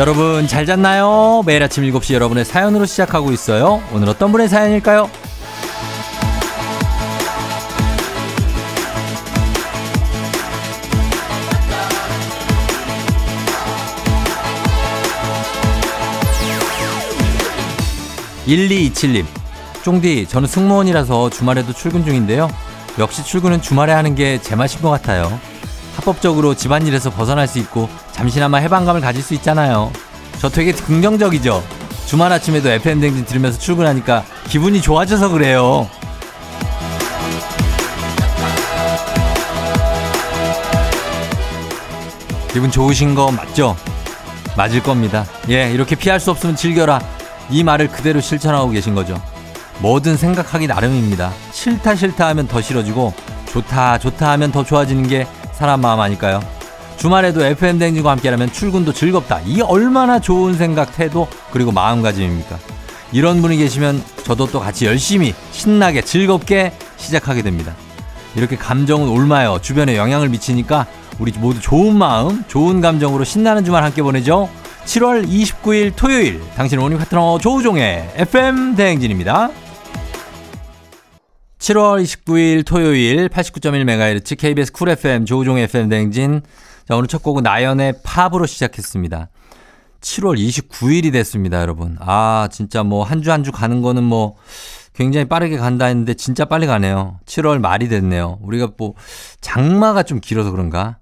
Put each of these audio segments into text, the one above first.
여러분 잘 잤나요? 매일 아침 7시 여러분의 사연으로 시작하고 있어요. 오늘 어떤 분의 사연일까요? 1227님. 쫑디, 저는 승무원이라서 주말에도 출근 중인데요. 역시 출근은 주말에 하는 게 제 맛인 것 같아요. 합법적으로 집안일에서 벗어날 수 있고 잠시나마 해방감을 가질 수 있잖아요. 저 되게 긍정적이죠? 주말 아침에도 FM댕진 들으면서 출근하니까 기분이 좋아져서 그래요. 기분 좋으신 거 맞죠? 맞을 겁니다. 예, 이렇게 피할 수 없으면 즐겨라. 이 말을 그대로 실천하고 계신 거죠. 뭐든 생각하기 나름입니다. 싫다 싫다 하면 더 싫어지고 좋다 좋다 하면 더 좋아지는 게 사람 마음 아닐까요? 주말에도 FM 댕진과 함께라면 출근도 즐겁다. 이게 얼마나 좋은 생각, 태도 그리고 마음가짐입니까? 이런 분이 계시면 저도 또 같이 열심히 신나게 즐겁게 시작하게 됩니다. 이렇게 감정은 옮아요. 주변에 영향을 미치니까 우리 모두 좋은 마음, 좋은 감정으로 신나는 주말 함께 보내죠. 7월 29일 토요일 당신의 모닝 파트너 조우종의 FM 대행진입니다. 7월 29일 토요일 89.1MHz KBS 쿨 FM 조우종의 FM 대행진 자, 오늘 첫 곡은 나연의 팝으로 시작했습니다. 7월 29일이 됐습니다, 여러분. 아, 진짜 뭐 한 주 한 주 가는 거는 뭐 굉장히 빠르게 간다 했는데 진짜 빨리 가네요. 7월 말이 됐네요. 우리가 뭐 장마가 좀 길어서 그런가?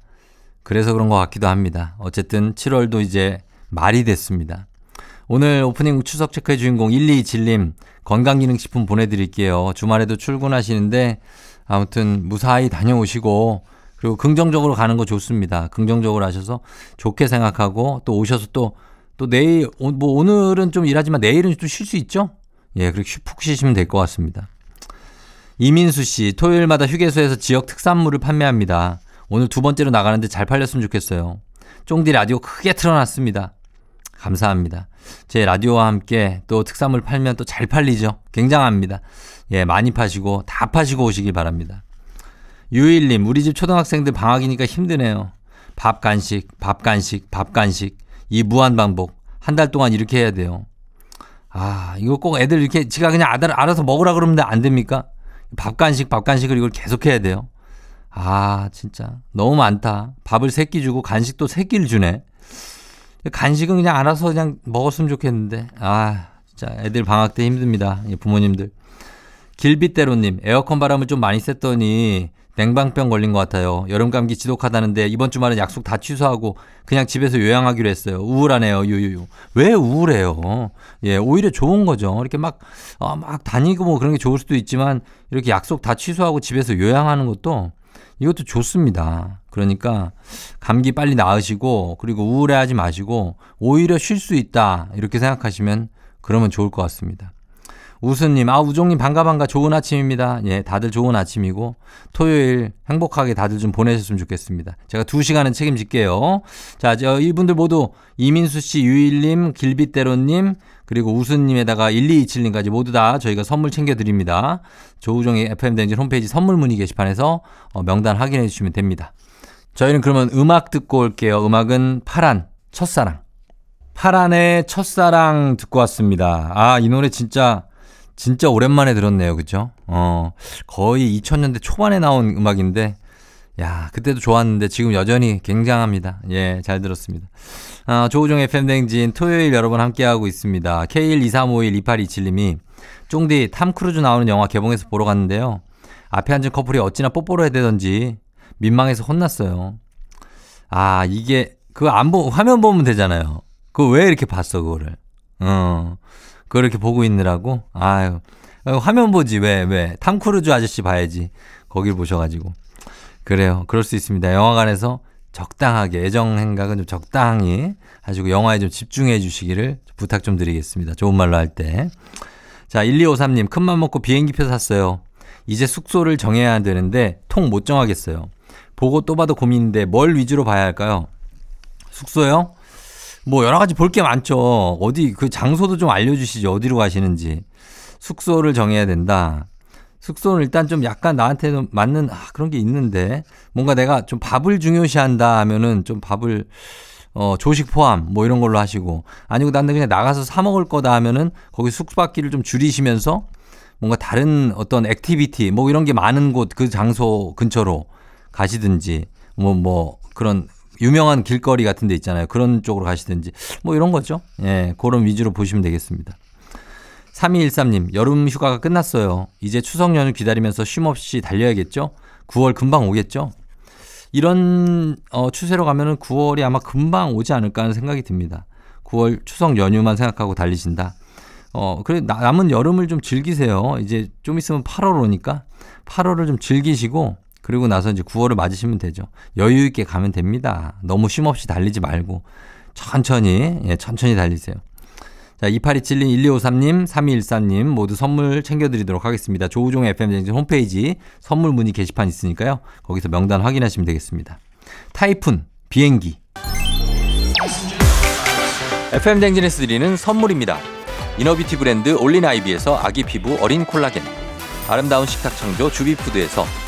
그래서 그런 것 같기도 합니다. 어쨌든 7월도 이제 말이 됐습니다. 오늘 오프닝 출석 체크의 주인공 127님 건강기능식품 보내드릴게요. 주말에도 출근하시는데 아무튼 무사히 다녀오시고 그리고 긍정적으로 가는 거 좋습니다. 긍정적으로 하셔서 좋게 생각하고 또 오셔서 또, 또 내일, 뭐 오늘은 좀 일하지만 내일은 좀쉴수 있죠? 예, 그렇게 푹 쉬시면 될 것 같습니다. 이민수 씨, 토요일마다 휴게소에서 지역 특산물을 판매합니다. 오늘 두 번째로 나가는데 잘 팔렸으면 좋겠어요. 쫑디 라디오 크게 틀어놨습니다. 감사합니다. 제 라디오와 함께 또 특산물 팔면 또 잘 팔리죠. 굉장합니다. 예, 많이 파시고 다 파시고 오시길 바랍니다. 유일님, 우리 집 초등학생들 방학이니까 힘드네요. 밥 간식, 밥 간식, 밥 간식. 이 무한 반복. 한 달 동안 이렇게 해야 돼요. 아, 이거 꼭 애들 이렇게 지가 그냥 알아서 먹으라 그러면 안 됩니까? 밥 간식, 밥 간식을 이걸 계속 해야 돼요. 아, 진짜. 너무 많다. 밥을 세 끼 주고 간식도 세 끼를 주네. 간식은 그냥 알아서 그냥 먹었으면 좋겠는데. 아, 진짜 애들 방학 때 힘듭니다. 부모님들. 길빗대로님, 에어컨 바람을 좀 많이 쐈더니 냉방병 걸린 것 같아요. 여름 감기 지독하다는데 이번 주말은 약속 다 취소하고 그냥 집에서 요양하기로 했어요. 우울하네요. 유유유. 왜 우울해요? 예, 오히려 좋은 거죠. 이렇게 막, 어, 막 다니고 뭐 그런 게 좋을 수도 있지만 이렇게 약속 다 취소하고 집에서 요양하는 것도 이것도 좋습니다. 그러니까 감기 빨리 나으시고 그리고 우울해하지 마시고 오히려 쉴 수 있다 이렇게 생각하시면 그러면 좋을 것 같습니다. 우수님, 아, 우종님 반가 반가 좋은 아침입니다. 예, 다들 좋은 아침이고 토요일 행복하게 다들 좀 보내셨으면 좋겠습니다. 제가 두 시간은 책임질게요. 자, 저 이분들 모두 이민수 씨, 유일님, 길빗대로님, 그리고 우수님에다가 1227님까지 모두 다 저희가 선물 챙겨드립니다. 조우종의 FM댕진 홈페이지 선물 문의 게시판에서 어, 명단 확인해 주시면 됩니다. 저희는 그러면 음악 듣고 올게요. 음악은 파란, 첫사랑. 파란의 첫사랑 듣고 왔습니다. 아, 이 노래 진짜 진짜 오랜만에 들었네요. 그죠? 어, 거의 2000년대 초반에 나온 음악인데, 야, 그때도 좋았는데 지금 여전히 굉장합니다. 예, 잘 들었습니다. 아, 조우종 FM댕진 토요일 여러분 함께하고 있습니다. K123512827님이 쫑디 탐 크루즈 나오는 영화 개봉해서 보러 갔는데요. 앞에 앉은 커플이 어찌나 뽀뽀를 해 대던지 민망해서 혼났어요. 아, 이게, 그거 안 보, 화면 보면 되잖아요. 그거 왜 이렇게 봤어, 그거를. 어. 그걸 이렇게 보고 있느라고? 아유. 화면 보지, 왜, 왜. 탐크루즈 아저씨 봐야지. 거길 보셔가지고. 그래요. 그럴 수 있습니다. 영화관에서 적당하게, 애정 행각은 좀 적당히 하시고 영화에 좀 집중해 주시기를 부탁 좀 드리겠습니다. 좋은 말로 할 때. 자, 1253님, 큰맘 먹고 비행기표 샀어요. 이제 숙소를 정해야 되는데 통 못 정하겠어요. 보고 또 봐도 고민인데 뭘 위주로 봐야 할까요? 숙소요? 뭐 여러 가지 볼 게 많죠. 어디 그 장소도 좀 알려주시죠. 어디로 가시는지. 숙소를 정해야 된다. 숙소는 일단 좀 약간 나한테 맞는 아, 그런 게 있는데 뭔가 내가 좀 밥을 중요시한다 하면은 좀 밥을 어, 조식 포함 뭐 이런 걸로 하시고 아니고 나는 그냥 나가서 사 먹을 거다 하면은 거기 숙박비를 좀 줄이시면서 뭔가 다른 어떤 액티비티 뭐 이런 게 많은 곳 그 장소 근처로 가시든지 뭐, 뭐 그런 유명한 길거리 같은 데 있잖아요. 그런 쪽으로 가시든지 뭐 이런 거죠. 예, 그런 위주로 보시면 되겠습니다. 3213님, 여름 휴가가 끝났어요. 이제 추석 연휴 기다리면서 쉼 없이 달려야겠죠? 9월 금방 오겠죠? 이런 어, 추세로 가면은 9월이 아마 금방 오지 않을까 하는 생각이 듭니다. 9월 추석 연휴만 생각하고 달리신다. 어, 그래, 남은 여름을 좀 즐기세요. 이제 좀 있으면 8월 오니까 8월을 좀 즐기시고 그리고 나서 이제 9월을 맞으시면 되죠. 여유 있게 가면 됩니다. 너무 쉼 없이 달리지 말고 천천히, 예, 천천히 달리세요. 자, 2827님, 1253님, 3214님 모두 선물 챙겨드리도록 하겠습니다. 조우종 FM쟁진 홈페이지 선물 문의 게시판 있으니까요. 거기서 명단 확인하시면 되겠습니다. 타이푼, 비행기. FM대행진에서 드리는 선물입니다. 이너뷰티 브랜드 올린 아이비에서 아기 피부 어린 콜라겐. 아름다운 식탁 창조 주비푸드에서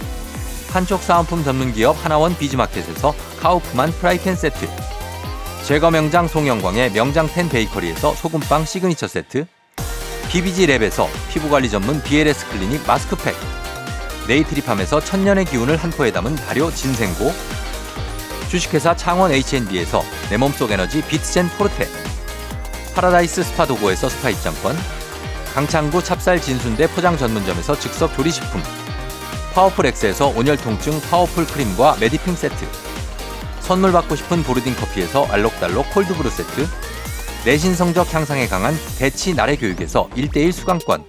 판촉 사은품 전문 기업 하나원 비즈마켓에서 카우프만 프라이팬 세트. 제과 명장 송영광의 명장텐 베이커리에서 소금빵 시그니처 세트. BBG 랩에서 피부관리 전문 BLS 클리닉 마스크팩. 네이트리팜에서 천년의 기운을 한 포에 담은 발효 진생고. 주식회사 창원 H&B에서 내 몸속 에너지 비트젠 포르테. 파라다이스 스파 도고에서 스파 입장권. 강창구 찹쌀 진순대 포장 전문점에서 즉석 조리식품 파워풀 엑스에서 온열 통증 파워풀 크림과 메디핑 세트 선물 받고 싶은 보르딘 커피에서 알록달록 콜드브루 세트 내신 성적 향상에 강한 대치 나래 교육에서 1대1 수강권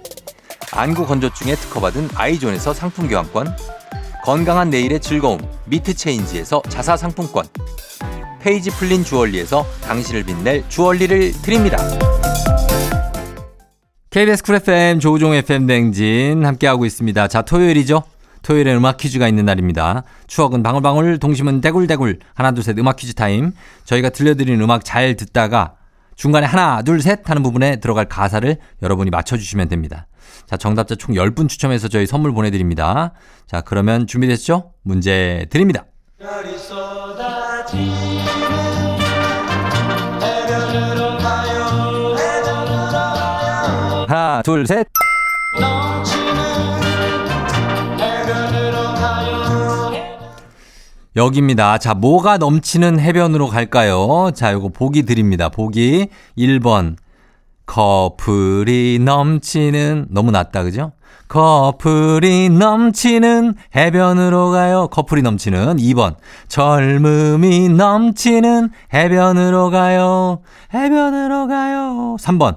안구 건조증에 특허받은 아이존에서 상품 교환권 건강한 내일의 즐거움 미트 체인지에서 자사 상품권 페이지 풀린 주얼리에서 당신을 빛낼 주얼리를 드립니다. KBS 쿨 FM 조우종 FM 댕진 함께하고 있습니다. 자, 토요일이죠? 토요일에 음악 퀴즈가 있는 날입니다. 추억은 방울방울, 동심은 대굴대굴. 하나, 둘, 셋 음악 퀴즈 타임. 저희가 들려드리는 음악 잘 듣다가 중간에 하나, 둘, 셋 하는 부분에 들어갈 가사를 여러분이 맞춰주시면 됩니다. 자, 정답자 총 10분 추첨해서 저희 선물 보내드립니다. 자, 그러면 준비됐죠? 문제 드립니다. 하나, 둘, 셋. 여기입니다. 자, 뭐가 넘치는 해변으로 갈까요? 자, 요거 보기 드립니다. 보기 1번. 커플이 넘치는 너무 낮다 그죠? 커플이 넘치는 해변으로 가요. 커플이 넘치는 2번. 젊음이 넘치는 해변으로 가요. 해변으로 가요. 3번.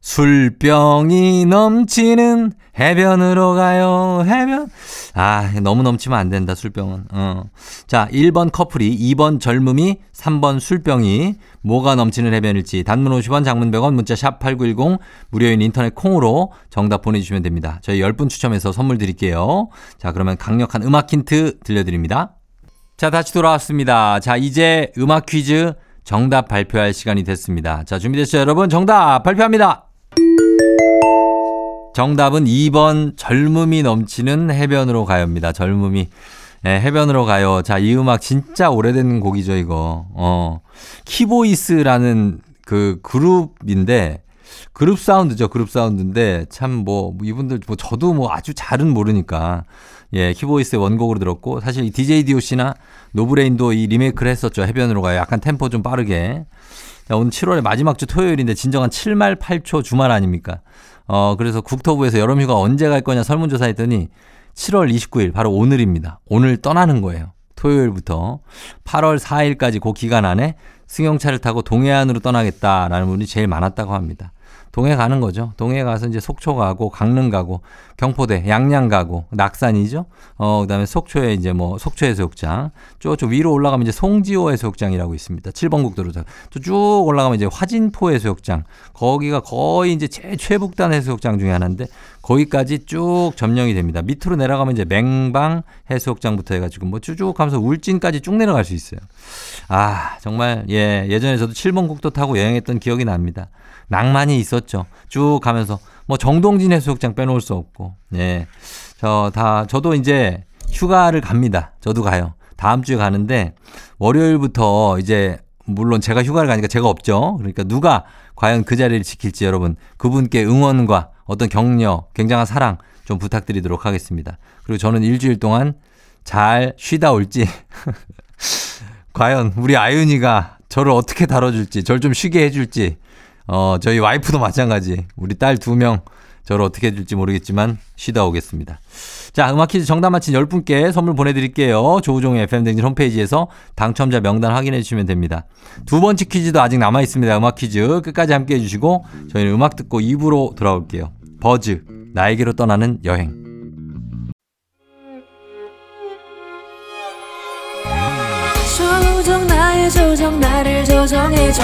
술병이 넘치는 해변으로 가요. 해변. 아, 너무 넘치면 안 된다, 술병은. 어. 자, 1번 커플이, 2번 젊음이, 3번 술병이, 뭐가 넘치는 해변일지, 단문 50원, 장문 100원, 문자 샵 8910, 무료인 인터넷 콩으로 정답 보내주시면 됩니다. 저희 10분 추첨해서 선물 드릴게요. 자, 그러면 강력한 음악 힌트 들려드립니다. 자, 다시 돌아왔습니다. 자, 이제 음악 퀴즈 정답 발표할 시간이 됐습니다. 자, 준비됐죠, 여러분? 정답 발표합니다. 정답은 2번 젊음이 넘치는 해변으로 가요입니다. 젊음이. 네, 해변으로 가요. 자, 이 음악 진짜 오래된 곡이죠, 이거. 어. 키보이스라는 그 그룹인데, 그룹 사운드죠, 그룹 사운드인데, 참 뭐, 이분들, 뭐, 저도 뭐 아주 잘은 모르니까. 예, 키보이스의 원곡으로 들었고, 사실 이 DJ DOC나 노브레인도 이 리메이크를 했었죠. 해변으로 가요. 약간 템포 좀 빠르게. 야, 오늘 7월의 마지막 주 토요일인데 진정한 7말 8초 주말 아닙니까? 어, 그래서 국토부에서 여름휴가 언제 갈 거냐 설문조사 했더니 7월 29일 바로 오늘입니다. 오늘 떠나는 거예요. 토요일부터 8월 4일까지 그 기간 안에 승용차를 타고 동해안으로 떠나겠다라는 분이 제일 많았다고 합니다. 동해 가는 거죠. 동해 가서 이제 속초 가고 강릉 가고 경포대 양양 가고 낙산이죠. 어 그다음에 속초에 이제 뭐 속초 해수욕장 쭉쭉 위로 올라가면 이제 송지호 해수욕장이라고 있습니다. 7번 국도로 쭉 올라가면 이제 화진포 해수욕장 거기가 거의 이제 제일 최북단 해수욕장 중에 하나인데 거기까지 쭉 점령이 됩니다. 밑으로 내려가면 이제 맹방 해수욕장부터 해가지고 뭐 쭉쭉 하면서 울진까지 쭉 내려갈 수 있어요. 아 정말 예 예전에 저도 7번 국도 타고 여행했던 기억이 납니다. 낭만이 있었죠. 쭉 가면서 뭐 정동진 해수욕장 빼놓을 수 없고. 예. 저 다 저도 이제 휴가를 갑니다. 저도 가요. 다음 주에 가는데 월요일부터 이제 물론 제가 휴가를 가니까 제가 없죠. 그러니까 누가 과연 그 자리를 지킬지 여러분 그분께 응원과 어떤 격려, 굉장한 사랑 좀 부탁드리도록 하겠습니다. 그리고 저는 일주일 동안 잘 쉬다 올지 과연 우리 아윤이가 저를 어떻게 다뤄줄지, 저를 좀 쉬게 해줄지 어, 저희 와이프도 마찬가지. 우리 딸 두 명 저를 어떻게 해줄지 모르겠지만 쉬다 오겠습니다. 자, 음악 퀴즈 정답 맞힌 10분께 선물 보내드릴게요. 조우종의 FM댕진 홈페이지에서 당첨자 명단 확인해 주시면 됩니다. 두 번째 퀴즈도 아직 남아 있습니다. 음악 퀴즈 끝까지 함께 해주시고 저희는 음악 듣고 2부로 돌아올게요. 버즈, 나에게로 떠나는 여행. 조정 나의 조정 나를 조정해줘.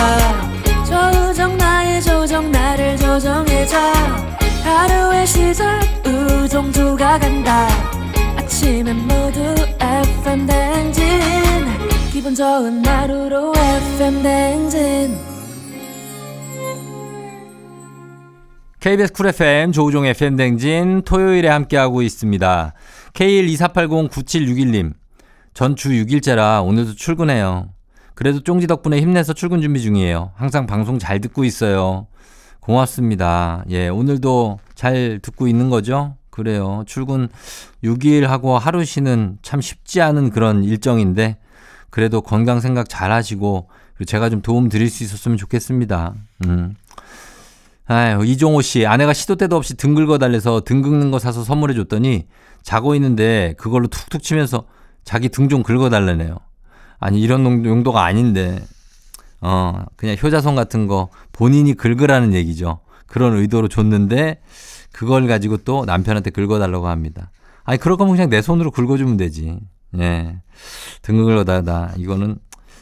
조정 나의 조정 나를 조정해줘. 하루의 시절 우정조가 간다. 아침엔 모두 FM 댕진. 기분 좋은 하루로 FM 댕진 KBS 쿨 FM 조우종 FM 댕진 토요일에 함께하고 있습니다. K124809761님 전주 6일째라 오늘도 출근해요. 그래도 쫑지 덕분에 힘내서 출근 준비 중이에요. 항상 방송 잘 듣고 있어요. 고맙습니다. 예, 오늘도 잘 듣고 있는 거죠? 그래요. 출근 6일 하고 하루 쉬는 참 쉽지 않은 그런 일정인데, 그래도 건강 생각 잘 하시고, 제가 좀 도움 드릴 수 있었으면 좋겠습니다. 음. 아유, 이종호 씨, 아내가 시도 때도 없이 등 긁어 달래서 등 긁는 거 사서 선물해 줬더니 자고 있는데 그걸로 툭툭 치면서 자기 등 좀 긁어 달래네요. 아니 이런 용도가 아닌데 어 그냥 효자손 같은 거 본인이 긁으라는 얘기죠. 그런 의도로 줬는데 그걸 가지고 또 남편한테 긁어 달라고 합니다. 아니 그럴 거면 그냥 내 손으로 긁어주면 되지. 예. 등 긁어다다 이거는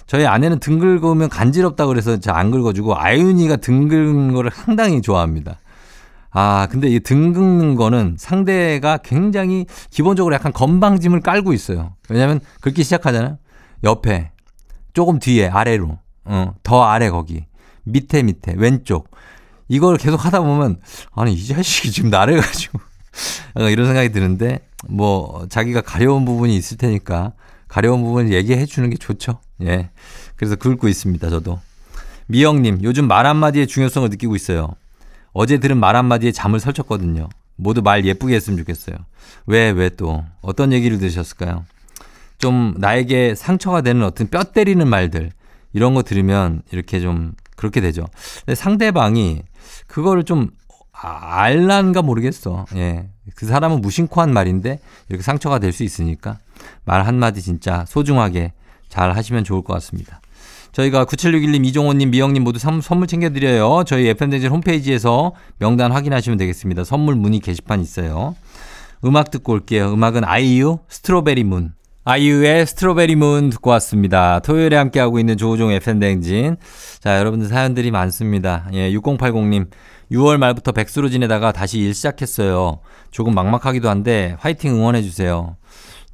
저희 아내는 등 긁으면 간지럽다 그래서 안 긁어주고 아윤이가 등 긁는 거를 상당히 좋아합니다. 아, 근데 이 등 긁는 거는 상대가 굉장히 기본적으로 약간 건방짐을 깔고 있어요. 왜냐면 긁기 시작하잖아요. 옆에, 조금 뒤에, 아래로, 어, 더 아래 거기, 밑에 밑에, 왼쪽. 이걸 계속 하다 보면, 아니, 이 자식이 지금 나를 가지고, 이런 생각이 드는데, 뭐, 자기가 가려운 부분이 있을 테니까, 가려운 부분을 얘기해 주는 게 좋죠. 예. 그래서 긁고 있습니다, 저도. 미영님, 요즘 말 한마디의 중요성을 느끼고 있어요. 어제 들은 말 한마디에 잠을 설쳤거든요. 모두 말 예쁘게 했으면 좋겠어요. 왜, 왜 또? 어떤 얘기를 들으셨을까요? 좀 나에게 상처가 되는 어떤 뼈 때리는 말들 이런 거 들으면 이렇게 좀 그렇게 되죠. 근데 상대방이 그거를 좀 알란가 모르겠어. 예. 그 사람은 무심코 한 말인데 이렇게 상처가 될 수 있으니까 말 한마디 진짜 소중하게 잘 하시면 좋을 것 같습니다. 저희가 9761님, 이종호님, 미영님 모두 선물 챙겨드려요. 저희 FM대전 홈페이지에서 명단 확인하시면 되겠습니다. 선물 문의 게시판 있어요. 음악 듣고 올게요. 음악은 아이유, 스트로베리 문. 아이유의 스트로베리 문 듣고 왔습니다. 토요일에 함께하고 있는 조우종 FM대행진. 자, 여러분들 사연들이 많습니다. 예, 6080님. 6월 말부터 백수로 지내다가 다시 일 시작했어요. 조금 막막하기도 한데 화이팅 응원해주세요.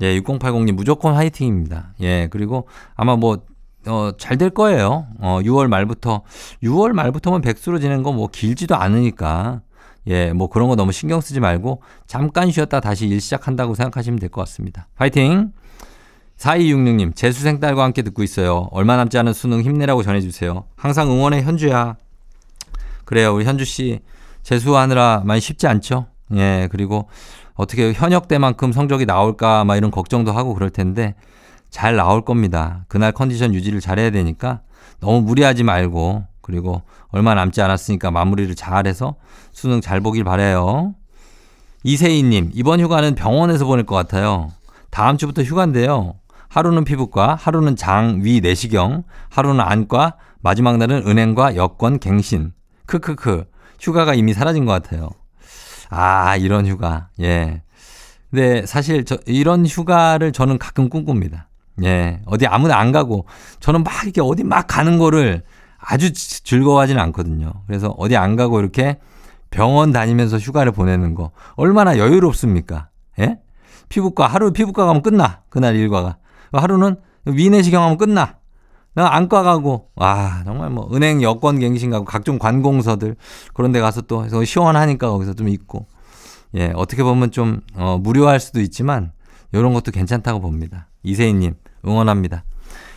예, 6080님 무조건 화이팅입니다. 예, 그리고 아마 뭐, 어, 잘 될 거예요. 어, 6월 말부터. 6월 말부터면 백수로 지내는 거뭐 길지도 않으니까. 예, 뭐 그런 거 너무 신경 쓰지 말고 잠깐 쉬었다 다시 일 시작한다고 생각하시면 될 것 같습니다. 화이팅! 4266님, 재수생 딸과 함께 듣고 있어요. 얼마 남지 않은 수능 힘내라고 전해주세요. 항상 응원해, 현주야. 그래요, 우리 현주씨. 재수하느라 많이 쉽지 않죠? 예, 그리고 어떻게 현역 때만큼 성적이 나올까, 막 이런 걱정도 하고 그럴 텐데, 잘 나올 겁니다. 그날 컨디션 유지를 잘해야 되니까, 너무 무리하지 말고, 그리고 얼마 남지 않았으니까 마무리를 잘 해서 수능 잘 보길 바래요. 이세희님, 이번 휴가는 병원에서 보낼 것 같아요. 다음 주부터 휴가인데요. 하루는 피부과, 하루는 장, 위, 내시경, 하루는 안과, 마지막 날은 은행과 여권, 갱신. 크크크. 휴가가 이미 사라진 것 같아요. 아, 이런 휴가. 예. 근데 사실 저, 이런 휴가를 저는 가끔 꿈꿉니다. 예. 어디 아무나 안 가고 저는 막 이렇게 어디 막 가는 거를 아주 즐거워하지는 않거든요. 그래서 어디 안 가고 이렇게 병원 다니면서 휴가를 보내는 거 얼마나 여유롭습니까? 예? 피부과 하루 피부과 가면 끝나 그날 일과가 하루는 위내시경 하면 끝나 나 안과 가고 와 정말 뭐 은행 여권 갱신 가고 각종 관공서들 그런 데 가서 또 시원하니까 거기서 좀 있고 예 어떻게 보면 좀 어, 무료할 수도 있지만 이런 것도 괜찮다고 봅니다 이세희님 응원합니다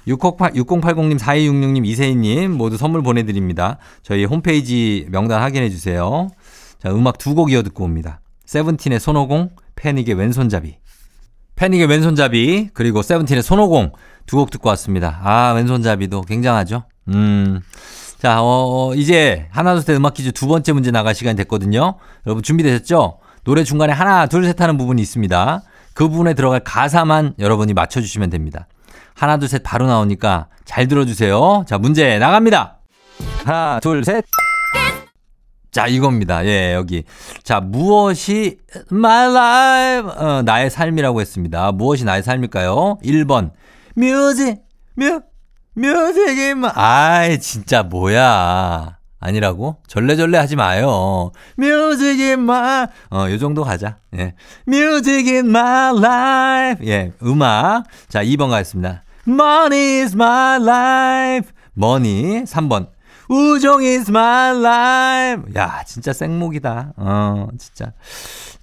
6080님, 4266님, 이세희님 모두 선물 보내드립니다. 저희 홈페이지 명단 확인해 주세요. 자, 음악 두 곡 이어 듣고 옵니다. 세븐틴의 손오공, 패닉의 왼손잡이. 패닉의 왼손잡이, 그리고 세븐틴의 손오공 두 곡 듣고 왔습니다. 아, 왼손잡이도 굉장하죠? 음. 자, 어, 이제 하나, 둘, 셋 음악 퀴즈 두 번째 문제 나갈 시간이 됐거든요. 여러분 준비되셨죠? 노래 중간에 하나, 둘, 셋 하는 부분이 있습니다. 그 부분에 들어갈 가사만 여러분이 맞춰주시면 됩니다. 하나, 둘, 셋 바로 나오니까 잘 들어주세요. 자, 문제 나갑니다. 하나, 둘, 셋. 자, 이겁니다. 예, 여기. 자, 무엇이 my life, 어, 나의 삶이라고 했습니다. 무엇이 나의 삶일까요? 1번. 뮤직, 뮤, 뮤직이 my, 아이, 진짜 뭐야. 아니라고? 절레절레 하지 마요. Music in my, 어, 요 정도 가자. 예. Music in my life. 예, 음악. 자, 2번 가겠습니다. Money is my life. Money. 3번. 우종 is my life. 야, 진짜 생목이다. 어, 진짜.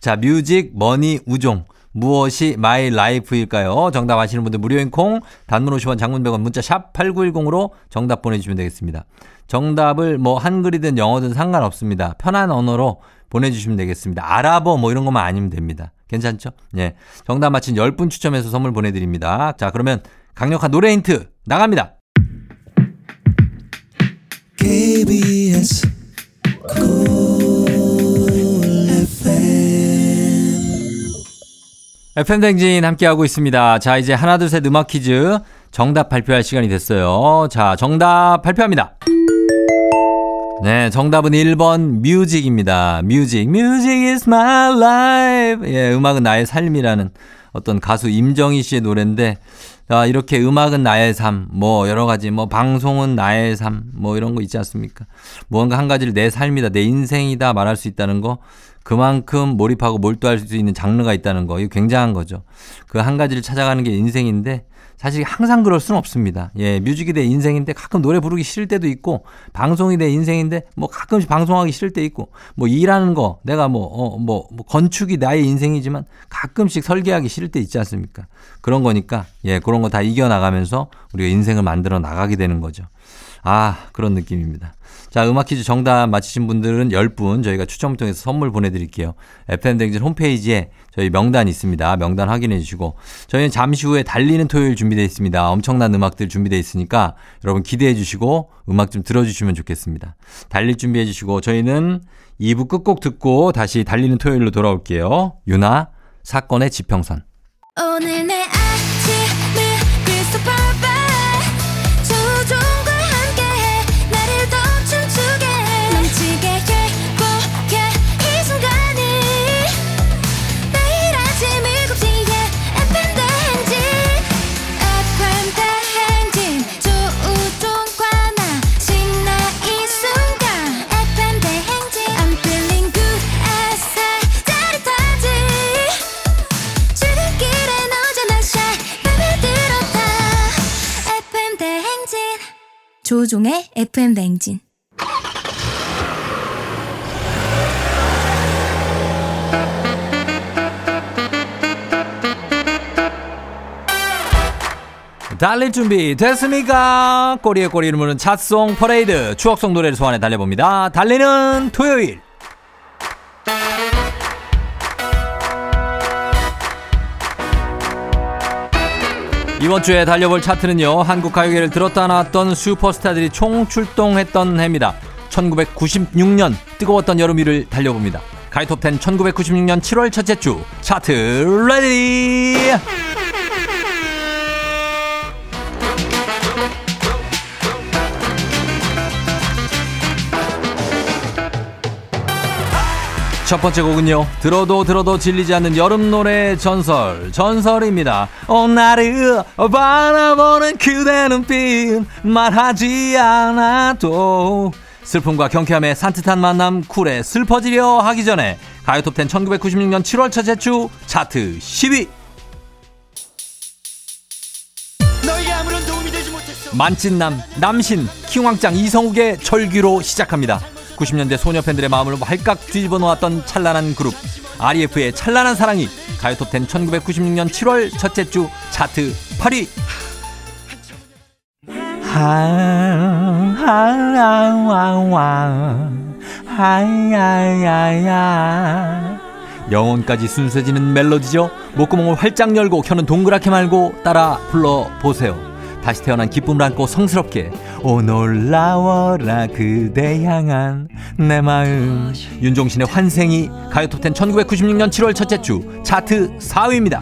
자, music, money, 우종. 무엇이 my life일까요? 정답 아시는 분들 무료인 콩, 단문 50원, 장문 100원, 문자 샵 8910으로 정답 보내주시면 되겠습니다. 정답을 뭐 한글이든 영어든 상관없습니다. 편한 언어로 보내주시면 되겠습니다. 아랍어 뭐 이런 것만 아니면 됩니다. 괜찮죠? 예. 정답 맞힌 10분 추첨해서 선물 보내드립니다. 자, 그러면 강력한 노래 힌트 나갑니다. KBS FM댕진 함께하고 있습니다. 자, 이제 하나, 둘, 셋 음악 퀴즈 정답 발표할 시간이 됐어요. 자, 정답 발표합니다. 네, 정답은 1번 뮤직입니다. 뮤직. Music is my life. 예, 음악은 나의 삶이라는 어떤 가수 임정희 씨의 노래인데 아, 이렇게 음악은 나의 삶, 뭐 여러 가지, 뭐 방송은 나의 삶, 뭐 이런 거 있지 않습니까? 무언가 한 가지를 내 삶이다, 내 인생이다 말할 수 있다는 거, 그만큼 몰입하고 몰두할 수 있는 장르가 있다는 거, 이거 굉장한 거죠. 그 한 가지를 찾아가는 게 인생인데 사실 항상 그럴 수는 없습니다. 예, 뮤직이 내 인생인데 가끔 노래 부르기 싫을 때도 있고, 방송이 내 인생인데 뭐 가끔씩 방송하기 싫을 때 있고, 뭐 일하는 거, 내가 뭐, 어, 뭐, 뭐 건축이 나의 인생이지만 가끔씩 설계하기 싫을 때 있지 않습니까? 그런 거니까, 예, 그런 거 다 이겨나가면서 우리가 인생을 만들어 나가게 되는 거죠. 아, 그런 느낌입니다. 자, 음악 퀴즈 정답 맞히신 분들은 10분 저희가 추첨을 통해서 선물 보내드릴게요. FM댕진 홈페이지에 저희 명단 있습니다. 명단 확인해 주시고 저희는 잠시 후에 달리는 토요일 준비되어 있습니다. 엄청난 음악들 준비되어 있으니까 여러분 기대해 주시고 음악 좀 들어주시면 좋겠습니다. 달릴 준비해 주시고 저희는 2부 끝곡 듣고 다시 달리는 토요일로 돌아올게요. 유나 사건의 지평선. 오늘 내 조종의 FM 뱅진 달릴 준비 됐습니까? 꼬리에 꼬리를 무는 찻송 퍼레이드 추억송 노래를 소환해 달려봅니다. 달리는 토요일 이번 주에 달려볼 차트는요. 한국 가요계를 들었다 놨던 슈퍼스타들이 총 출동했던 해입니다. 1996년 뜨거웠던 여름 위를 달려봅니다. 가요톱10 1996년 7월 첫째 주 차트 ready! 첫 번째 곡은요. 들어도 들어도 질리지 않는 여름 노래 전설 전설입니다. 어 나를 바라보는 그대 눈빛 말하지 않아도 슬픔과 경쾌함의 산뜻한 만남 쿨에 슬퍼지려 하기 전에 가요톱10 1996년 7월 첫째 주 차트 10위 만찢남 남신 킹왕짱 이성욱의 절규로 시작합니다. 90년대 소녀 팬들의 마음을 활깍 뒤집어 놓았던 찬란한 그룹 REF의 찬란한 사랑이 가요톱10 1996년 7월 첫째 주 차트 8위 영혼까지 순수해지는 멜로디죠 목구멍을 활짝 열고 혀는 동그랗게 말고 따라 불러보세요 다시 태어난 기쁨을 안고 성스럽게 오 놀라워라 그대 향한 내 마음. 윤종신의 환생이 가요톱텐 1996년 7월 첫째 주 차트 4위입니다.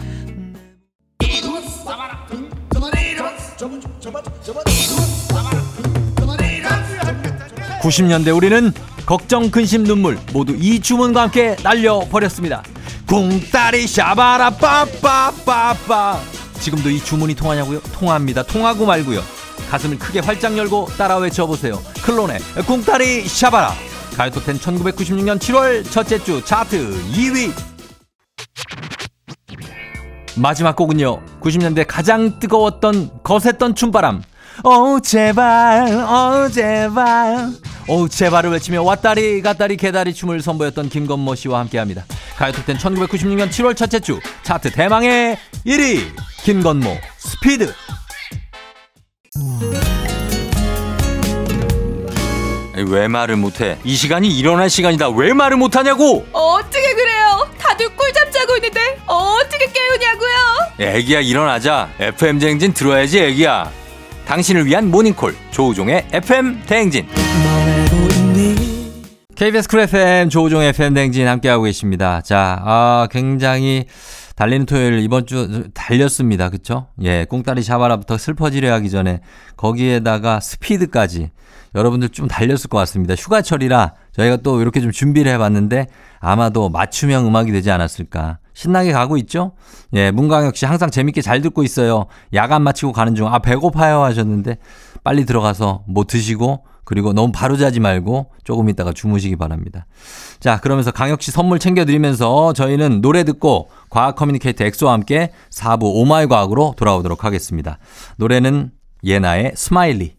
90년대 우리는 걱정, 근심, 눈물 모두 이 주문과 함께 날려버렸습니다. 궁따리 샤바라 빠빠빠빠 지금도 이 주문이 통하냐고요? 통합니다. 통하고 말고요. 가슴을 크게 활짝 열고 따라 외쳐보세요. 클론의 궁따리 샤바라 가요톱텐 1996년 7월 첫째 주 차트 2위 마지막 곡은요 90년대 가장 뜨거웠던 거셌던 춤바람 어 제발 어 제발 어 제발을 외치며 왔다리 갔다리 개다리 춤을 선보였던 김건모 씨와 함께합니다. 가요톱텐 1996년 7월 첫째 주 차트 대망의 1위 김건모 스피드. 왜 말을 못해? 이 시간이 일어날 시간이다. 왜 말을 못하냐고! 어떻게 그래요? 다들 꿀잠 자고 있는데 어떻게 깨우냐고요? 애기야 일어나자. FM 대행진 들어야지 애기야 당신을 위한 모닝콜 조우종의 FM 대행진. KBS 쿨 FM 조우종의 FM 대행진 함께하고 계십니다. 자 아, 굉장히 달리는 토요일 이번 주 달렸습니다. 그쵸? 예 꽁다리 샤바라부터 슬퍼지려 하기 전에 거기에다가 스피드까지 여러분들 좀 달렸을 것 같습니다. 휴가철이라 저희가 또 이렇게 좀 준비를 해봤는데 아마도 맞춤형 음악이 되지 않았을까 신나게 가고 있죠? 예, 문광혁 씨 항상 재밌게 잘 듣고 있어요. 야간 마치고 가는 중. 아, 배고파요 하셨는데 빨리 들어가서 뭐 드시고 그리고 너무 바로 자지 말고 조금 있다가 주무시기 바랍니다. 자, 그러면서 강혁 씨 선물 챙겨드리면서 저희는 노래 듣고 과학 커뮤니케이터 엑소와 함께 4부 오마이 과학으로 돌아오도록 하겠습니다. 노래는 예나의 Smiley.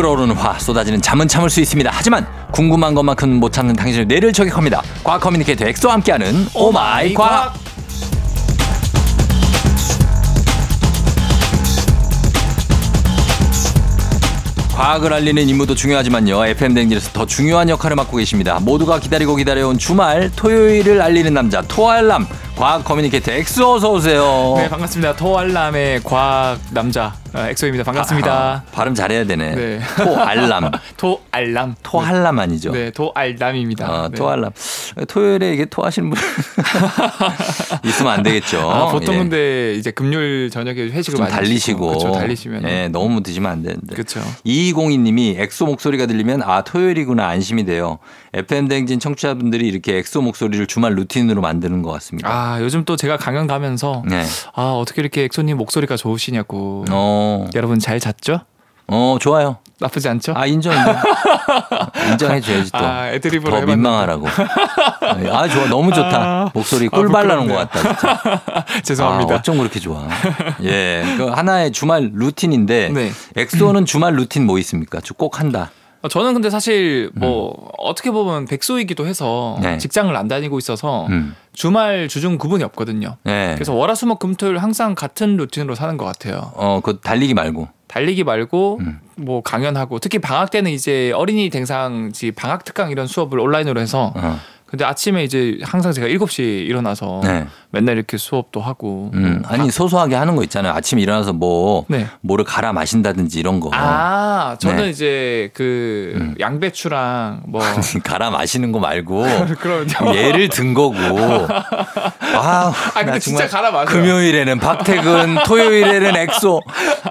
끓어오르는 화 쏟아지는 잠은 참을 수 있습니다. 하지만 궁금한 것만큼 못 참는 당신의 뇌를 저격합니다. 과학 커뮤니케이터 엑소와 함께하는 오마이 과학. 과학을 알리는 임무도 중요하지만요. FM 댕진에서 더 중요한 역할을 맡고 계십니다. 모두가 기다리고 기다려온 주말 토요일을 알리는 남자 토알람 과학 커뮤니케이터 엑소 어서 오세요. 네 반갑습니다. 토알람의 과학 남자 어, 엑소입니다. 반갑습니다. 아, 발음 잘해야 되네. 네. 토알람. 토알람. 토할람 아니죠? 네, 토알람입니다. 어, 네. 토할람. 토요일에 이게 토하시는 분 있으면 안 되겠죠. 아, 보통 예. 근데 이제 금요일 저녁에 회식을 좀 많이 달리시고. 그렇죠. 달리시면 예, 너무 드시면 안 되는데. 그렇죠. 2202님이 엑소 목소리가 들리면 아, 토요일이구나 안심이 돼요. FM 댕진 청취자분들이 이렇게 엑소 목소리를 주말 루틴으로 만드는 것 같습니다. 아 요즘 또 제가 강연 가면서 네. 아 어떻게 이렇게 엑소님 목소리가 좋으시냐고 어. 여러분 잘 잤죠? 어, 좋아요. 나쁘지 않죠? 아, 인정, 인정. 인정해줘야지 또. 아, 애드립으로 더 해봤는데. 민망하라고. 아, 좋아. 너무 좋다. 목소리 아, 꿀 발라놓은 것. 같다. 진짜. 죄송합니다. 아, 어쩜 그렇게 좋아. 예. 그 하나의 주말 루틴인데. 네. 엑소는 주말 루틴 뭐 있습니까? 저꼭 한다. 어, 저는 근데 사실 뭐 어떻게 보면 백수이기도 해서 음. 네. 직장을 안 다니고 있어서 음. 주말 주중 구분이 없거든요. 네. 그래서 월화수목 금토일 항상 같은 루틴으로 사는 것 같아요. 어, 그 달리기 말고. 달리기 말고 음. 뭐 강연하고 특히 방학 때는 이제 어린이 대상 방학 특강 이런 수업을 온라인으로 해서 어. 근데 아침에 이제 항상 제가 7시에 일어나서 네. 맨날 이렇게 수업도 하고 음, 아니 소소하게 하는 거 있잖아요. 아침에 일어나서 뭐 네. 뭐를 갈아 마신다든지 이런 거. 아, 저는 네. 이제 그 음. 양배추랑 뭐 갈아 마시는 거 말고 예를 든 거고. 아, 아, 근데 나 진짜 갈아 마셔요. 금요일에는 박태근, 토요일에는 엑소.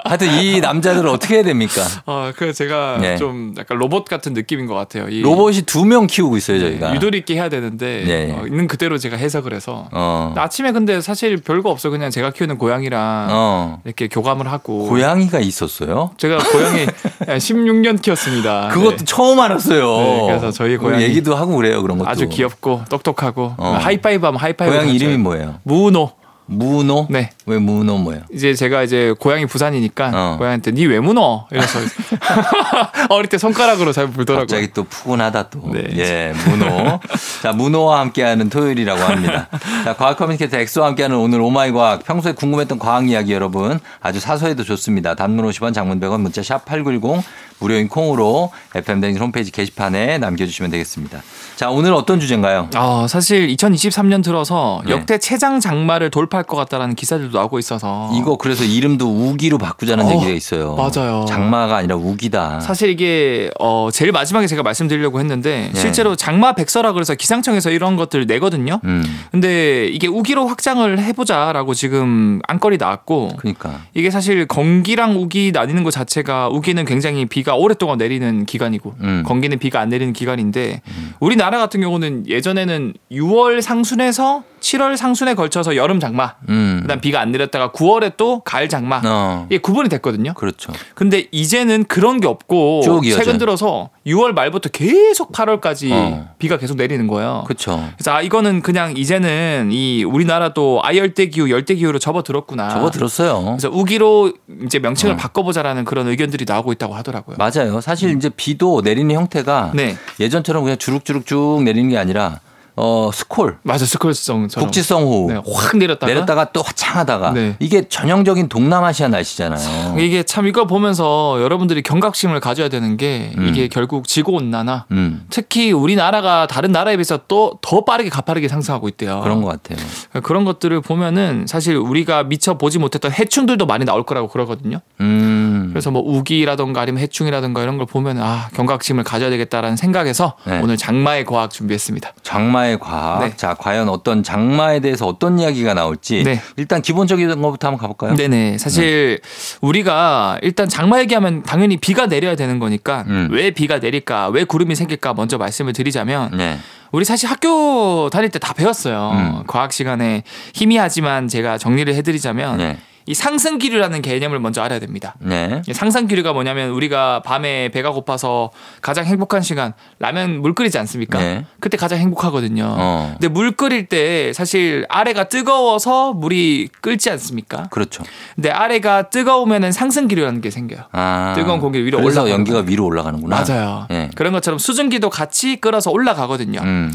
하여튼 이 남자들 을 어떻게 해야 됩니까? 아, 그 제가 네. 좀 약간 로봇 같은 느낌인 것 같아요. 이 로봇이 두 명 키우고 있어요, 저희가. 유도리 있게 해야 되는데 네. 어, 있는 그대로 제가 해석을 해서 어. 아침에 근데 사실 별거 없어 그냥 제가 키우는 고양이랑 어. 이렇게 교감을 하고 고양이가 있었어요? 제가 고양이 16년 키웠습니다. 그것도 네. 처음 알았어요. 네, 그래서 저희 고양이 얘기도 하고 그래요, 그런 것도. 아주 귀엽고 똑똑하고 어. 하이파이브 하면 하이파이브 고양이 하죠. 이름이 뭐예요? 무노. 무노? 네. 왜 무노 뭐예요? 이제 제가 이제 고양이 부산이니까 어. 고양이한테 니 왜 무너? 이래서 어릴 때 손가락으로 잘 불더라고요. 갑자기 또 푸근하다 또. 네. 예, 문호. 자, 문호와 함께하는 토요일이라고 합니다. 자, 과학 communicator 엑소와 함께하는 오늘 Oh My 과학. 평소에 궁금했던 과학 이야기 여러분 아주 사소해도 좋습니다. 단문 50원, 장문 100원, 문자 샵 #8910 무료인 콩으로 FM 댕진 홈페이지 게시판에 남겨주시면 되겠습니다. 자, 오늘 어떤 주제인가요? 아, 사실 2023년 들어서 네. 역대 최장 장마를 돌파할 것 같다라는 기사들도 나오고 있어서 이거 그래서 이름도 우기로 바꾸자는 어, 얘기가 있어요. 맞아요. 장마가 아니라 우기다. 사실 이게 어 제일 마지막에 제가 말씀드리려고 했는데 네. 실제로 장마 백서라 그래서 기상청에서 이런 것들 내거든요. 음, 근데 이게 우기로 확장을 해보자라고 지금 안건이 나왔고 그러니까. 이게 사실 건기랑 우기 나뉘는 것 자체가 우기는 굉장히 비가 오랫동안 내리는 기간이고 음. 건기는 비가 안 내리는 기간인데 우리나라 같은 경우는 예전에는 6월 상순에서 7월 상순에 걸쳐서 여름 장마 음. 그다음 비가 안 내렸다가 9월에 또 가을 장마 어, 이게 구분이 됐거든요. 그렇죠. 근데 이제는 그런 게 없고. 최근 들어서 6월 말부터 계속 8월까지 어. 비가 계속 내리는 거예요. 그렇죠. 그래서 아 이거는 그냥 이제는 이 우리나라도 아열대 기후, 열대 기후로 접어들었구나. 저거 들었어요. 그래서 우기로 이제 명칭을 어. 바꿔보자라는 그런 의견들이 나오고 있다고 하더라고요. 맞아요. 사실 이제 비도 내리는 형태가 네, 예전처럼 그냥 주룩주룩 쭉 내리는 게 아니라 어 스콜 맞아 스콜성처럼 국지성 호우 네, 확 내렸다가 내렸다가 또 화창하다가 네. 이게 전형적인 동남아시아 날씨잖아요. 이게 참 이걸 보면서 여러분들이 경각심을 가져야 되는 게 음. 이게 결국 지구 온난화 음 특히 우리나라가 다른 나라에 비해서 또 더 빠르게 가파르게 상승하고 있대요. 그런 것 같아요. 그런 것들을 보면은 사실 우리가 미처 보지 못했던 해충들도 많이 나올 거라고 그러거든요. 음 그래서 뭐 우기라던가 아니면 해충이라던가 이런 걸 보면 아 경각심을 가져야 되겠다라는 생각에서 네. 오늘 장마의 과학 준비했습니다. 장마의 과학. 네. 자 과연 어떤 장마에 대해서 어떤 이야기가 나올지 네. 일단 기본적인 것부터 한번 가볼까요? 네네. 사실 우리 가 일단 장마 얘기하면 당연히 비가 내려야 되는 거니까 음. 왜 비가 내릴까, 왜 구름이 생길까 먼저 말씀을 드리자면 네. 우리 사실 학교 다닐 때 다 배웠어요. 음. 과학 시간에 희미하지만 제가 정리를 해드리자면 네. 이 상승 기류라는 개념을 먼저 알아야 됩니다. 네. 이 상상기류가 뭐냐면 우리가 밤에 배가 고파서 가장 행복한 시간 라면 물 끓이지 않습니까? 네. 그때 가장 행복하거든요. 어. 근데 물 끓일 때 사실 아래가 뜨거워서 물이 끓지 않습니까? 그렇죠. 근데 아래가 뜨거우면은 상승 기류라는 게 생겨요. 아. 뜨거운 공기 위로 올라가는 연기가. 위로 올라가는구나. 맞아요. 네. 그런 것처럼 수증기도 같이 끓어서 올라가거든요. 음.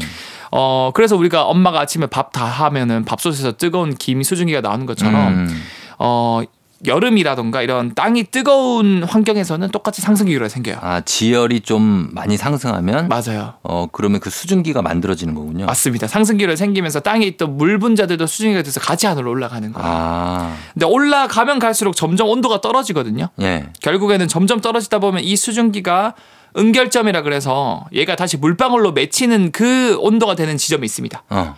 어 그래서 우리가 엄마가 아침에 밥 다 하면은 밥솥에서 뜨거운 김 수증기가 나오는 것처럼 음. 어 여름이라던가 이런 땅이 뜨거운 환경에서는 똑같이 상승 기류가 생겨요. 아 지열이 좀 많이 상승하면 맞아요. 어 그러면 그 수증기가 만들어지는 거군요. 맞습니다. 상승 기류 생기면서 땅에 있던 물 분자들도 수증기가 돼서 같이 하늘로 올라가는 거예요. 아, 근데 올라가면 갈수록 점점 온도가 떨어지거든요. 예. 결국에는 점점 떨어지다 보면 이 수증기가 응결점이라 그래서 얘가 다시 물방울로 맺히는 그 온도가 되는 지점이 있습니다. 어.